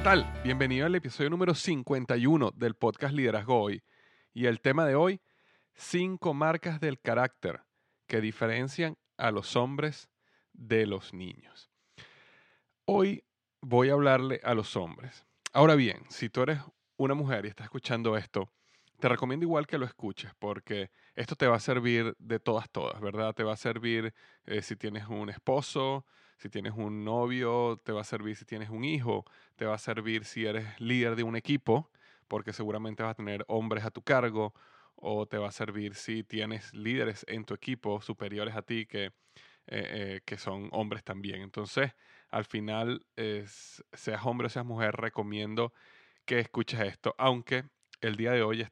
¿Qué tal? Bienvenido al episodio número 51 del podcast Liderazgo Hoy. Y el tema de hoy, cinco marcas del carácter que diferencian a los hombres de los niños. Hoy voy a hablarle a los hombres. Ahora bien, si tú eres una mujer y estás escuchando esto, te recomiendo igual que lo escuches porque esto te va a servir de todas, todas, ¿verdad? Te va a servir eh, si tienes un esposo, si tienes un novio, te va a servir si tienes un hijo, te va a servir si eres líder de un equipo, porque seguramente vas a tener hombres a tu cargo, o te va a servir si tienes líderes en tu equipo superiores a ti que, eh, eh, que son hombres también. Entonces, al final, seas hombre o seas mujer, recomiendo que escuches esto, aunque el día de hoy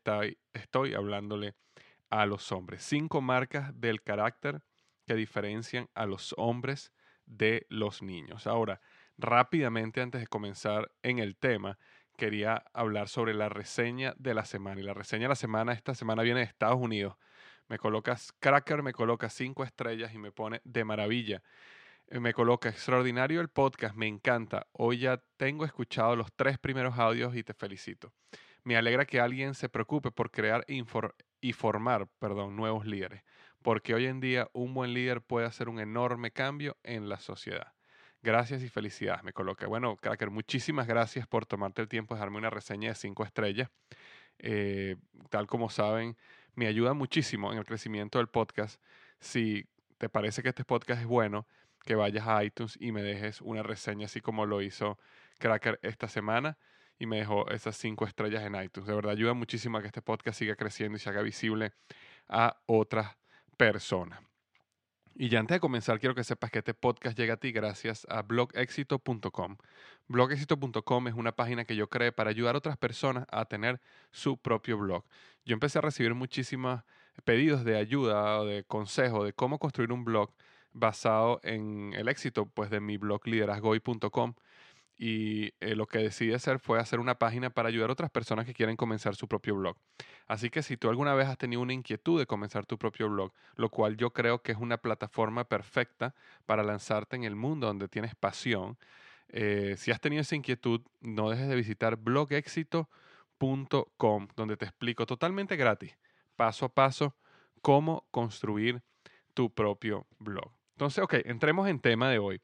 estoy, hablándole a los hombres. Cinco marcas del carácter que diferencian a los hombres de los niños. Ahora, rápidamente antes de comenzar en el tema, quería hablar sobre la reseña de la semana. Y la reseña de la semana, esta semana viene de Estados Unidos. Me colocas Cracker, me coloca cinco estrellas y me pone de maravilla. Eh, me coloca extraordinario el podcast, me encanta. Hoy ya tengo escuchado los tres primeros audios y te felicito. Me alegra que alguien se preocupe por crear y formar perdón, nuevos líderes porque hoy en día un buen líder puede hacer un enorme cambio en la sociedad. Gracias y felicidades, me coloca. Bueno, Cracker, muchísimas gracias por tomarte el tiempo de darme una reseña de cinco estrellas. Eh, tal como saben, me ayuda muchísimo en el crecimiento del podcast. Si te parece que este podcast es bueno, que vayas a iTunes y me dejes una reseña así como lo hizo Cracker esta semana y me dejó esas cinco estrellas en iTunes. De verdad ayuda muchísimo a que este podcast siga creciendo y se haga visible a otras persona. Y ya antes de comenzar, quiero que sepas que este podcast llega a ti gracias a blogexito.com. Blogexito.com es una página que yo creé para ayudar a otras personas a tener su propio blog. Yo empecé a recibir muchísimos pedidos de ayuda o de consejo de cómo construir un blog basado en el éxito pues, de mi blog liderazgoy.com y eh, lo que decidí hacer fue hacer una página para ayudar a otras personas que quieren comenzar su propio blog. Así que si tú alguna vez has tenido una inquietud de comenzar tu propio blog, lo cual yo creo que es una plataforma perfecta para lanzarte en el mundo donde tienes pasión, eh, si has tenido esa inquietud, no dejes de visitar blogexito.com, donde te explico totalmente gratis, paso a paso, cómo construir tu propio blog. Entonces, ok, entremos en tema de hoy.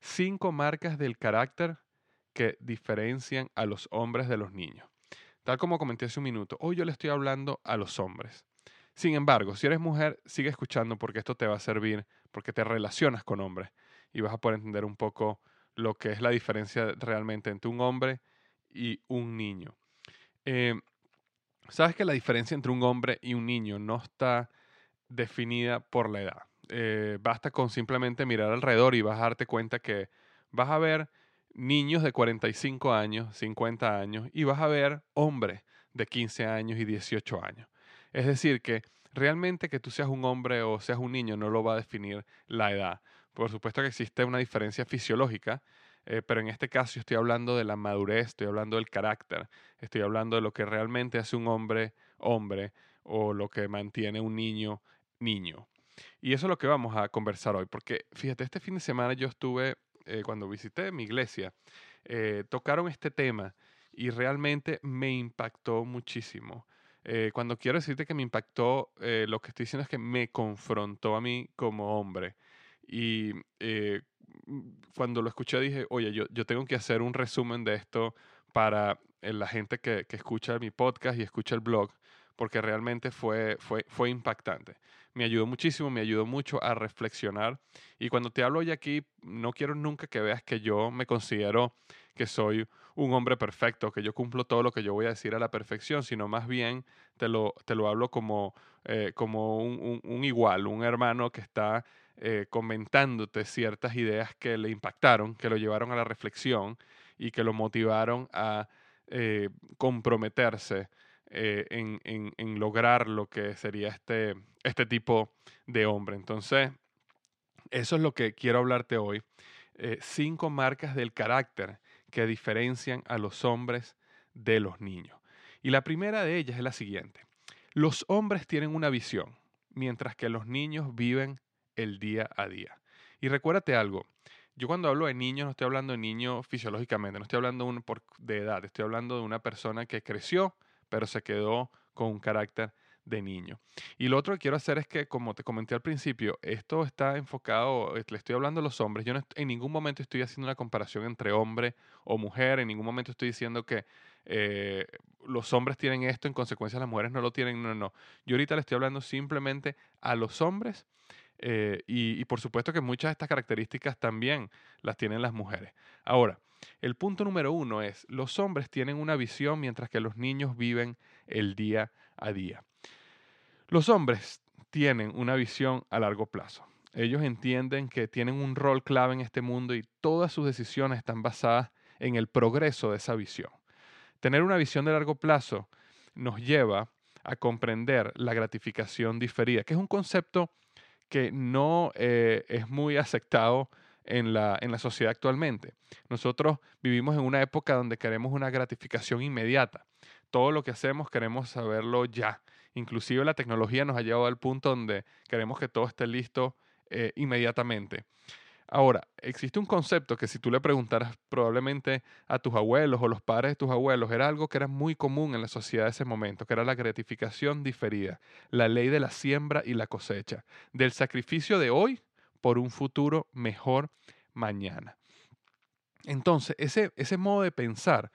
Cinco marcas del carácter que diferencian a los hombres de los niños. Tal como comenté hace un minuto, hoy yo le estoy hablando a los hombres. Sin embargo, si eres mujer, sigue escuchando porque esto te va a servir, porque te relacionas con hombres y vas a poder entender un poco lo que es la diferencia realmente entre un hombre y un niño. Eh, Sabes que la diferencia entre un hombre y un niño no está definida por la edad. Eh, basta con simplemente mirar alrededor y vas a darte cuenta que vas a ver niños de 45 años, 50 años, y vas a ver hombres de 15 años y 18 años. Es decir, que realmente que tú seas un hombre o seas un niño no lo va a definir la edad. Por supuesto que existe una diferencia fisiológica, eh, pero en este caso estoy hablando de la madurez, estoy hablando del carácter, estoy hablando de lo que realmente hace un hombre hombre o lo que mantiene un niño niño. Y eso es lo que vamos a conversar hoy, porque fíjate, este fin de semana yo estuve, eh, cuando visité mi iglesia, eh, tocaron este tema y realmente me impactó muchísimo. Eh, cuando quiero decirte que me impactó, lo que estoy diciendo es que me confrontó a mí como hombre. Y cuando lo escuché dije, oye, yo, yo tengo que hacer un resumen de esto para la gente que, que escucha mi podcast y escucha el blog, porque realmente fue, fue, fue impactante. Me ayudó muchísimo, me ayudó mucho a reflexionar. Y cuando te hablo hoy aquí, no quiero nunca que veas que yo me considero que soy un hombre perfecto, que yo cumplo todo lo que yo voy a decir a la perfección, sino más bien te lo, te lo hablo como, eh, como un, igual, un hermano que está eh, comentándote ciertas ideas que le impactaron, que lo llevaron a la reflexión y que lo motivaron a eh, comprometerse eh, en, lograr lo que sería este, este tipo de hombre. Entonces, eso es lo que quiero hablarte hoy. Eh, cinco marcas del carácter que diferencian a los hombres de los niños. Y la primera de ellas es la siguiente. Los hombres tienen una visión, mientras que los niños viven el día a día. Y recuérdate algo, yo cuando hablo de niños no estoy hablando de niño fisiológicamente, no estoy hablando de edad, estoy hablando de una persona que creció pero se quedó con un carácter de niño. Y lo otro que quiero hacer es que, como te comenté al principio, esto está enfocado, le estoy hablando a los hombres, yo en ningún momento estoy haciendo una comparación entre hombre o mujer, en ningún momento estoy diciendo que eh, los hombres tienen esto, en consecuencia las mujeres no lo tienen, no, no. Yo ahorita le estoy hablando simplemente a los hombres eh, y por supuesto que muchas de estas características también las tienen las mujeres. Ahora, el punto número uno es, los hombres tienen una visión mientras que los niños viven el día a día. Los hombres tienen una visión a largo plazo. Ellos entienden que tienen un rol clave en este mundo y todas sus decisiones están basadas en el progreso de esa visión. Tener una visión de largo plazo nos lleva a comprender la gratificación diferida, que es un concepto que no eh, es muy aceptado en la, en la sociedad actualmente. Nosotros vivimos en una época donde queremos una gratificación inmediata. Todo lo que hacemos queremos saberlo ya. Inclusive la tecnología nos ha llevado al punto donde queremos que todo esté listo eh, inmediatamente. Ahora, existe un concepto que si tú le preguntaras probablemente a tus abuelos o los padres de tus abuelos, era algo que era muy común en la sociedad de ese momento, que era la gratificación diferida, la ley de la siembra y la cosecha, del sacrificio de hoy por un futuro mejor mañana. Entonces, ese, ese modo de pensar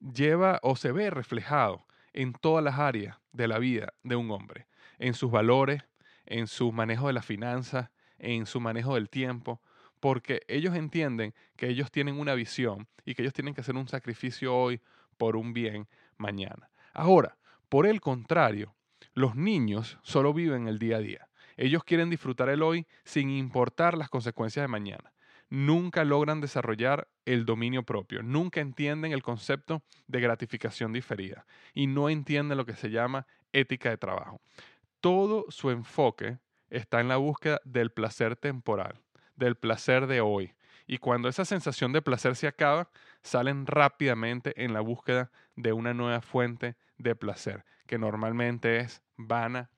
lleva o se ve reflejado en todas las áreas de la vida de un hombre, en sus valores, en su manejo de las finanzas, en su manejo del tiempo, porque ellos entienden que ellos tienen una visión y que ellos tienen que hacer un sacrificio hoy por un bien mañana. Ahora, por el contrario, los niños solo viven el día a día. Ellos quieren disfrutar el hoy sin importar las consecuencias de mañana. Nunca logran desarrollar el dominio propio, nunca entienden el concepto de gratificación diferida y no entienden lo que se llama ética de trabajo. Todo su enfoque está en la búsqueda del placer temporal, del placer de hoy. Y cuando esa sensación de placer se acaba, salen rápidamente en la búsqueda de una nueva fuente de placer, que normalmente es vana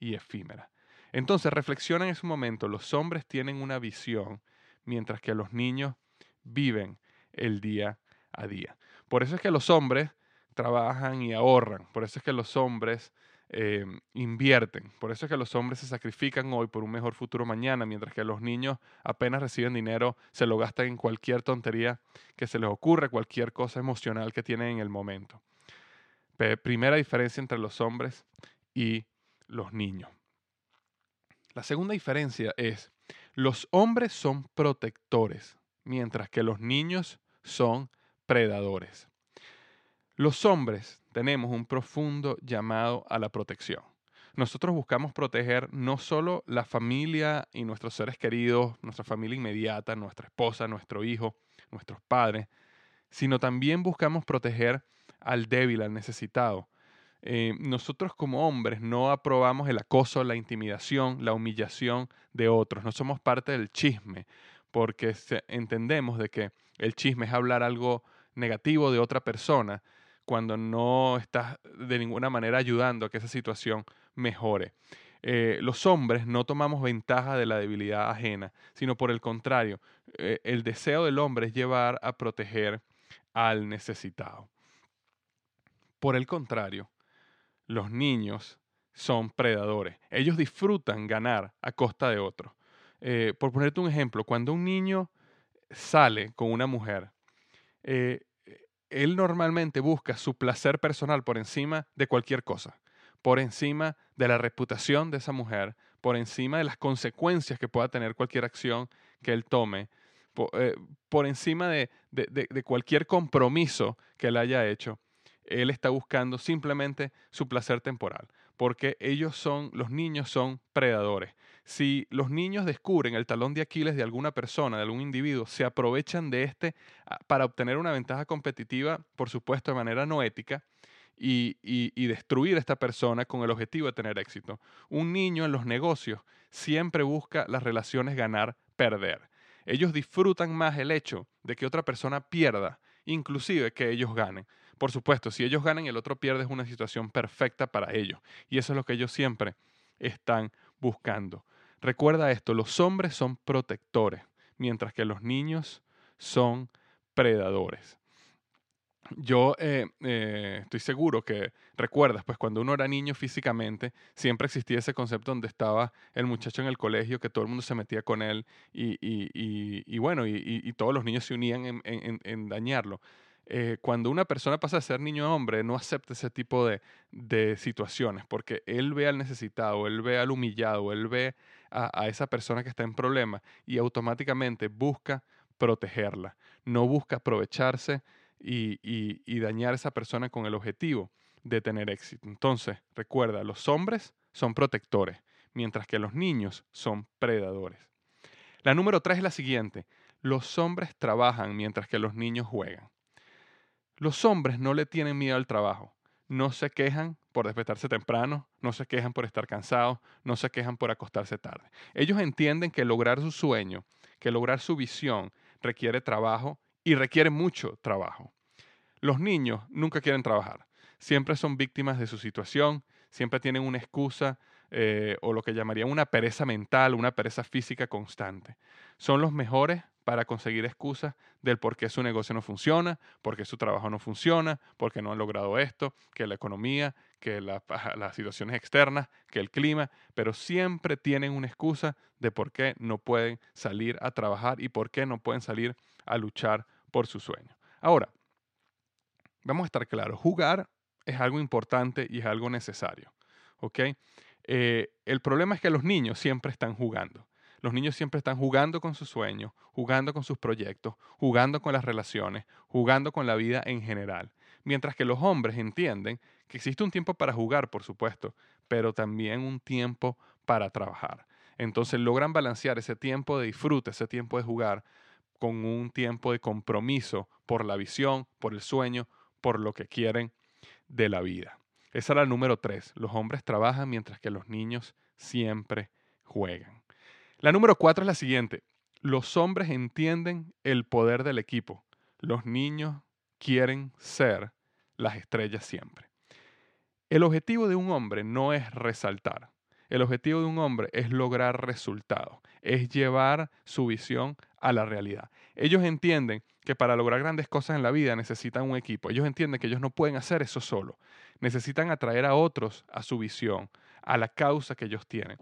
y efímera. Entonces, reflexiona en ese momento, los hombres tienen una visión, mientras que los niños viven el día a día. Por eso es que los hombres trabajan y ahorran, por eso es que los hombres eh, invierten, por eso es que los hombres se sacrifican hoy por un mejor futuro mañana, mientras que los niños apenas reciben dinero, se lo gastan en cualquier tontería que se les ocurra, cualquier cosa emocional que tienen en el momento. Primera diferencia entre los hombres y los niños. La segunda diferencia es, los hombres son protectores, mientras que los niños son predadores. Los hombres tenemos un profundo llamado a la protección. Nosotros buscamos proteger no solo la familia y nuestros seres queridos, nuestra familia inmediata, nuestra esposa, nuestro hijo, nuestros padres, sino también buscamos proteger al débil, al necesitado. Eh, nosotros como hombres no aprobamos el acoso, la intimidación, la humillación de otros, no somos parte del chisme, porque entendemos de que el chisme es hablar algo negativo de otra persona cuando no estás de ninguna manera ayudando a que esa situación mejore. Eh, los hombres no tomamos ventaja de la debilidad ajena, sino por el contrario, eh, el deseo del hombre es llevar a proteger al necesitado. Por el contrario, los niños son predadores. Ellos disfrutan ganar a costa de otros. Eh, por ponerte un ejemplo, cuando un niño sale con una mujer, eh, él normalmente busca su placer personal por encima de cualquier cosa, por encima de la reputación de esa mujer, por encima de las consecuencias que pueda tener cualquier acción que él tome, eh, por, encima de, de, cualquier compromiso que él haya hecho. Él está buscando simplemente su placer temporal, porque ellos son, los niños son predadores. Si los niños descubren el talón de Aquiles de alguna persona, de algún individuo, se aprovechan de este ah, para obtener una ventaja competitiva, por supuesto de manera no ética, y, y, destruir a esta persona con el objetivo de tener éxito. Un niño en los negocios siempre busca las relaciones ganar-perder. Ellos disfrutan más el hecho de que otra persona pierda, inclusive que ellos ganen. Por supuesto, si ellos ganan y el otro pierde es una situación perfecta para ellos. Y eso es lo que ellos siempre están buscando. Recuerda esto, los hombres son protectores, mientras que los niños son predadores. Yo eh, eh, estoy seguro que recuerdas, pues cuando uno era niño físicamente, siempre existía ese concepto donde estaba el muchacho en el colegio, que todo el mundo se metía con él y, bueno, y, todos los niños se unían en dañarlo. Eh, cuando una persona pasa a ser niño a hombre, no acepta ese tipo de, situaciones, porque él ve al necesitado, él ve al humillado, él ve a, esa persona que está en problema y automáticamente busca protegerla, no busca aprovecharse y, y dañar a esa persona con el objetivo de tener éxito. Entonces, recuerda, los hombres son protectores, mientras que los niños son predadores. La número tres es la siguiente, los hombres trabajan mientras que los niños juegan. Los hombres no le tienen miedo al trabajo. No se quejan por despertarse temprano, no se quejan por estar cansados, no se quejan por acostarse tarde. Ellos entienden que lograr su sueño, que lograr su visión requiere trabajo y requiere mucho trabajo. Los niños nunca quieren trabajar, siempre son víctimas de su situación, siempre tienen una excusa eh, o lo que llamarían una pereza mental, una pereza física constante. Son los mejores para conseguir excusas del por qué su negocio no funciona, por qué su trabajo no funciona, por qué no han logrado esto, que la economía, que las situaciones externas, que el clima, pero siempre tienen una excusa de por qué no pueden salir a trabajar y por qué no pueden salir a luchar por su sueño. Ahora, vamos a estar claros, jugar es algo importante y es algo necesario. ¿ok? Eh, el problema es que los niños siempre están jugando. Los niños siempre están jugando con sus sueños, jugando con sus proyectos, jugando con las relaciones, jugando con la vida en general. Mientras que los hombres entienden que existe un tiempo para jugar, por supuesto, pero también un tiempo para trabajar. Entonces logran balancear ese tiempo de disfrute, ese tiempo de jugar, con un tiempo de compromiso por la visión, por el sueño, por lo que quieren de la vida. Esa era la número tres. Los hombres trabajan mientras que los niños siempre juegan. La número cuatro es la siguiente. Los hombres entienden el poder del equipo. Los niños quieren ser las estrellas siempre. El objetivo de un hombre no es resaltar. El objetivo de un hombre es lograr resultados, es llevar su visión a la realidad. Ellos entienden que para lograr grandes cosas en la vida necesitan un equipo. Ellos entienden que ellos no pueden hacer eso solo. Necesitan atraer a otros a su visión, a la causa que ellos tienen.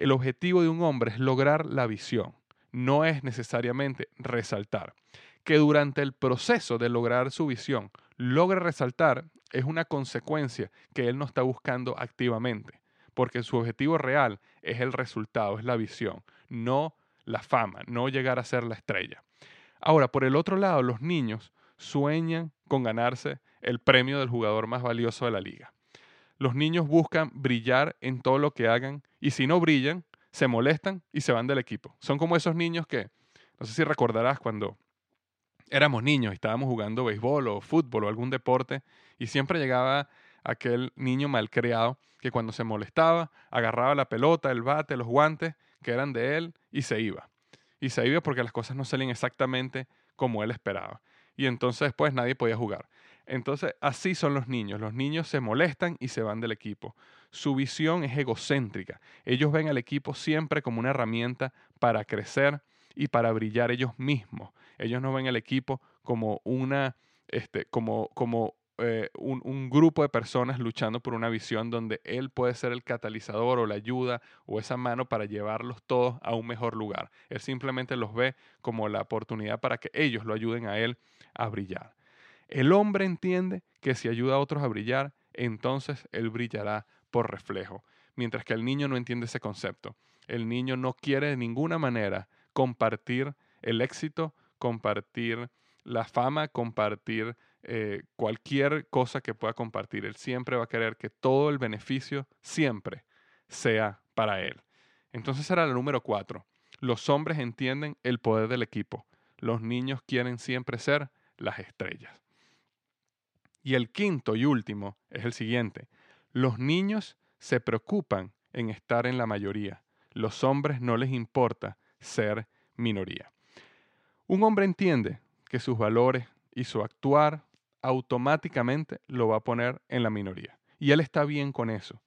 El objetivo de un hombre es lograr la visión, no es necesariamente resaltar. Que durante el proceso de lograr su visión logre resaltar es una consecuencia que él no está buscando activamente, porque su objetivo real es el resultado, es la visión, no la fama, no llegar a ser la estrella. Ahora, por el otro lado, los niños sueñan con ganarse el premio del jugador más valioso de la liga los niños buscan brillar en todo lo que hagan y si no brillan, se molestan y se van del equipo. Son como esos niños que, no sé si recordarás cuando éramos niños y estábamos jugando béisbol o fútbol o algún deporte y siempre llegaba aquel niño malcriado que cuando se molestaba agarraba la pelota, el bate, los guantes que eran de él y se iba. Y se iba porque las cosas no salían exactamente como él esperaba. Y entonces después nadie podía jugar. Entonces así son los niños. Los niños se molestan y se van del equipo. Su visión es egocéntrica. Ellos ven al equipo siempre como una herramienta para crecer y para brillar ellos mismos. Ellos no ven al equipo como una, este, como, como eh, un, grupo de personas luchando por una visión donde él puede ser el catalizador o la ayuda o esa mano para llevarlos todos a un mejor lugar. Él simplemente los ve como la oportunidad para que ellos lo ayuden a él a brillar. El hombre entiende que si ayuda a otros a brillar, entonces él brillará por reflejo, mientras que el niño no entiende ese concepto. El niño no quiere de ninguna manera compartir el éxito, compartir la fama, compartir eh, cualquier cosa que pueda compartir. Él siempre va a querer que todo el beneficio siempre sea para él. Entonces era la número cuatro. Los hombres entienden el poder del equipo. Los niños quieren siempre ser las estrellas. Y el quinto y último es el siguiente. Los niños se preocupan en estar en la mayoría. Los hombres no les importa ser minoría. Un hombre entiende que sus valores y su actuar automáticamente lo va a poner en la minoría. Y él está bien con eso.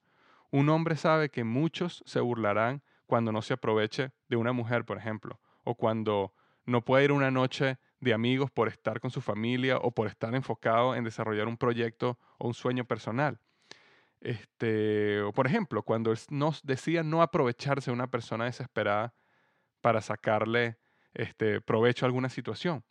Un hombre sabe que muchos se burlarán cuando no se aproveche de una mujer, por ejemplo, o cuando no puede ir una noche de amigos por estar con su familia o por estar enfocado en desarrollar un proyecto o un sueño personal. Este, por ejemplo, cuando nos decía no aprovecharse de una persona desesperada para sacarle este, provecho a alguna situación.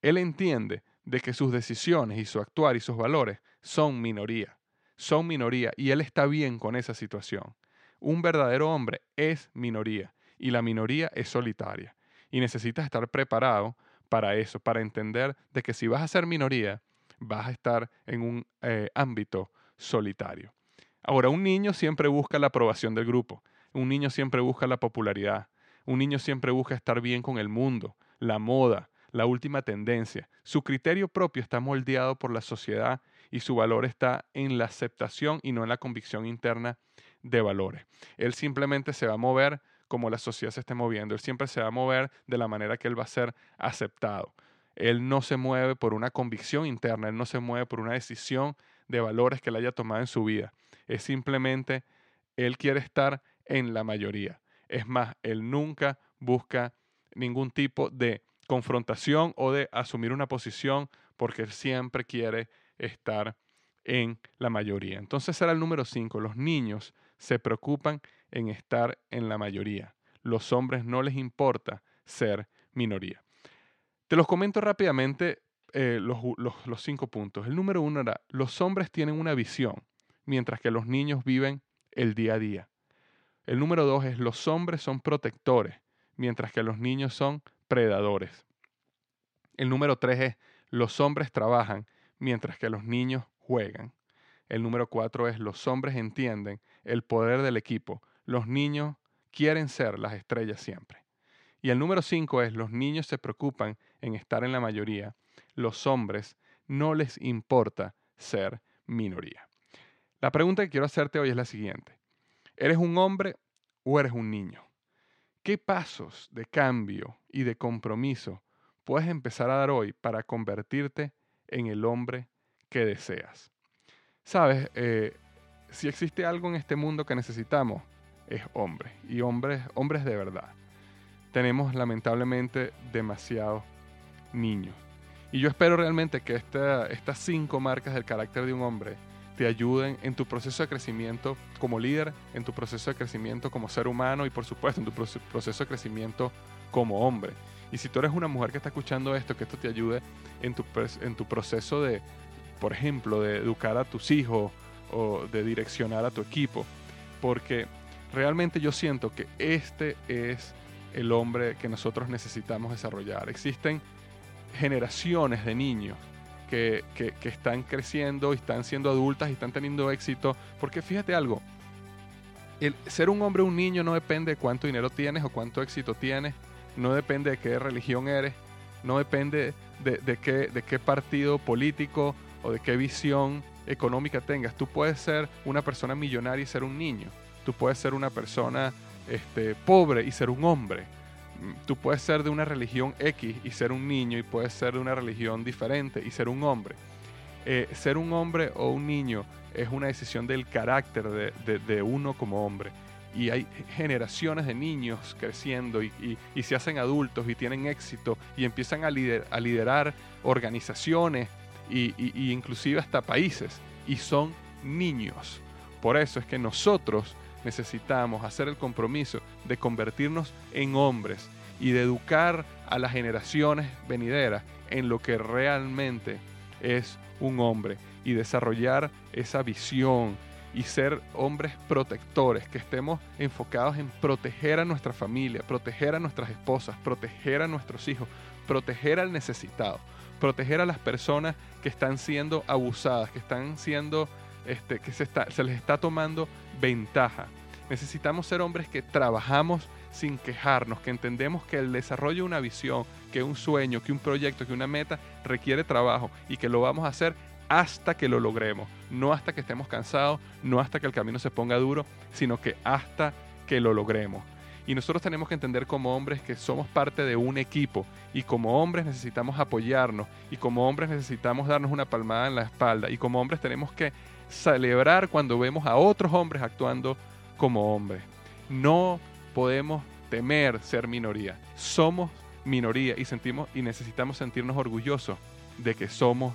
Él entiende de que sus decisiones y su actuar y sus valores son minoría, son minoría y él está bien con esa situación. Un verdadero hombre es minoría y la minoría es solitaria y necesitas estar preparado para eso, para entender de que si vas a ser minoría, vas a estar en un eh, ámbito solitario. Ahora, un niño siempre busca la aprobación del grupo, un niño siempre busca la popularidad, un niño siempre busca estar bien con el mundo, la moda, la última tendencia. Su criterio propio está moldeado por la sociedad y su valor está en la aceptación y no en la convicción interna de valores. Él simplemente se va a mover como la sociedad se esté moviendo. Él siempre se va a mover de la manera que él va a ser aceptado. Él no se mueve por una convicción interna, él no se mueve por una decisión de valores que él haya tomado en su vida. Es simplemente, él quiere estar en la mayoría. Es más, él nunca busca ningún tipo de confrontación o de asumir una posición porque él siempre quiere estar en la mayoría. Entonces será el número 5. Los niños se preocupan en estar en la mayoría. Los hombres no les importa ser minoría. Te los comento rápidamente eh, los, los cinco puntos. El número uno era, los hombres tienen una visión, mientras que los niños viven el día a día. El número dos es, los hombres son protectores, mientras que los niños son predadores. El número tres es los hombres trabajan mientras que los niños juegan. El número cuatro es los hombres entienden el poder del equipo. Los niños quieren ser las estrellas siempre. Y el número cinco es los niños se preocupan en estar en la mayoría. Los hombres no les importa ser minoría. La pregunta que quiero hacerte hoy es la siguiente. ¿Eres un hombre o eres un niño? ¿Qué pasos de cambio y de compromiso puedes empezar a dar hoy para convertirte en el hombre que deseas? Sabes, eh, si existe algo en este mundo que necesitamos, es hombres, y hombres, hombres de verdad. Tenemos lamentablemente demasiados niños. Y yo espero realmente que estas cinco marcas del carácter de un hombre te ayuden en tu proceso de crecimiento como líder, en tu proceso de crecimiento como ser humano y por supuesto en tu proceso de crecimiento como hombre. Y si tú eres una mujer que está escuchando esto, que esto te ayude en tu, en tu proceso de, por ejemplo, de educar a tus hijos o de direccionar a tu equipo. Porque realmente yo siento que este es el hombre que nosotros necesitamos desarrollar. Existen generaciones de niños que, están creciendo y están siendo adultas y están teniendo éxito. Porque fíjate algo, el ser un hombre o un niño no depende de cuánto dinero tienes o cuánto éxito tienes, no depende de qué religión eres, no depende de, de, qué, de qué partido político o de qué visión económica tengas. Tú puedes ser una persona millonaria y ser un niño. Tú puedes ser una persona este, pobre y ser un hombre. Tú puedes ser de una religión X y ser un niño y puedes ser de una religión diferente y ser un hombre. Eh, ser un hombre o un niño es una decisión del carácter de, uno como hombre. Y hay generaciones de niños creciendo y, se hacen adultos y tienen éxito y empiezan a, a liderar organizaciones y, inclusive hasta países. Y son niños. Por eso es que nosotros necesitamos hacer el compromiso de convertirnos en hombres y de educar a las generaciones venideras en lo que realmente es un hombre y desarrollar esa visión y ser hombres protectores, que estemos enfocados en proteger a nuestra familia, proteger a nuestras esposas, proteger a nuestros hijos, proteger al necesitado, proteger a las personas que están siendo abusadas, que están siendo, este, que se, se les está tomando ventaja. Necesitamos ser hombres que trabajamos sin quejarnos, que entendemos que el desarrollo de una visión, que un sueño, que un proyecto, que una meta requiere trabajo y que lo vamos a hacer hasta que lo logremos, no hasta que estemos cansados, no hasta que el camino se ponga duro, sino que hasta que lo logremos. Y nosotros tenemos que entender como hombres que somos parte de un equipo y como hombres necesitamos apoyarnos y como hombres necesitamos darnos una palmada en la espalda y como hombres tenemos que celebrar cuando vemos a otros hombres actuando como hombres. No podemos temer ser minoría. Somos minoría y sentimos y necesitamos sentirnos orgullosos de que somos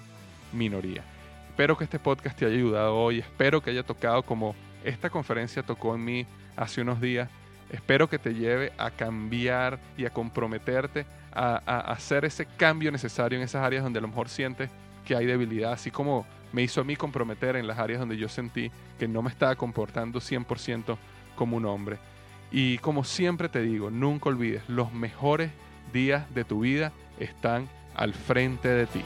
minoría. Espero que este podcast te haya ayudado hoy, espero que haya tocado como esta conferencia tocó en mí hace unos días. Espero que te lleve a cambiar y a comprometerte a, hacer ese cambio necesario en esas áreas donde a lo mejor sientes que hay debilidad, así como me hizo a mí comprometer en las áreas donde yo sentí que no me estaba comportando 100% como un hombre. Y como siempre te digo, nunca olvides, los mejores días de tu vida están al frente de ti.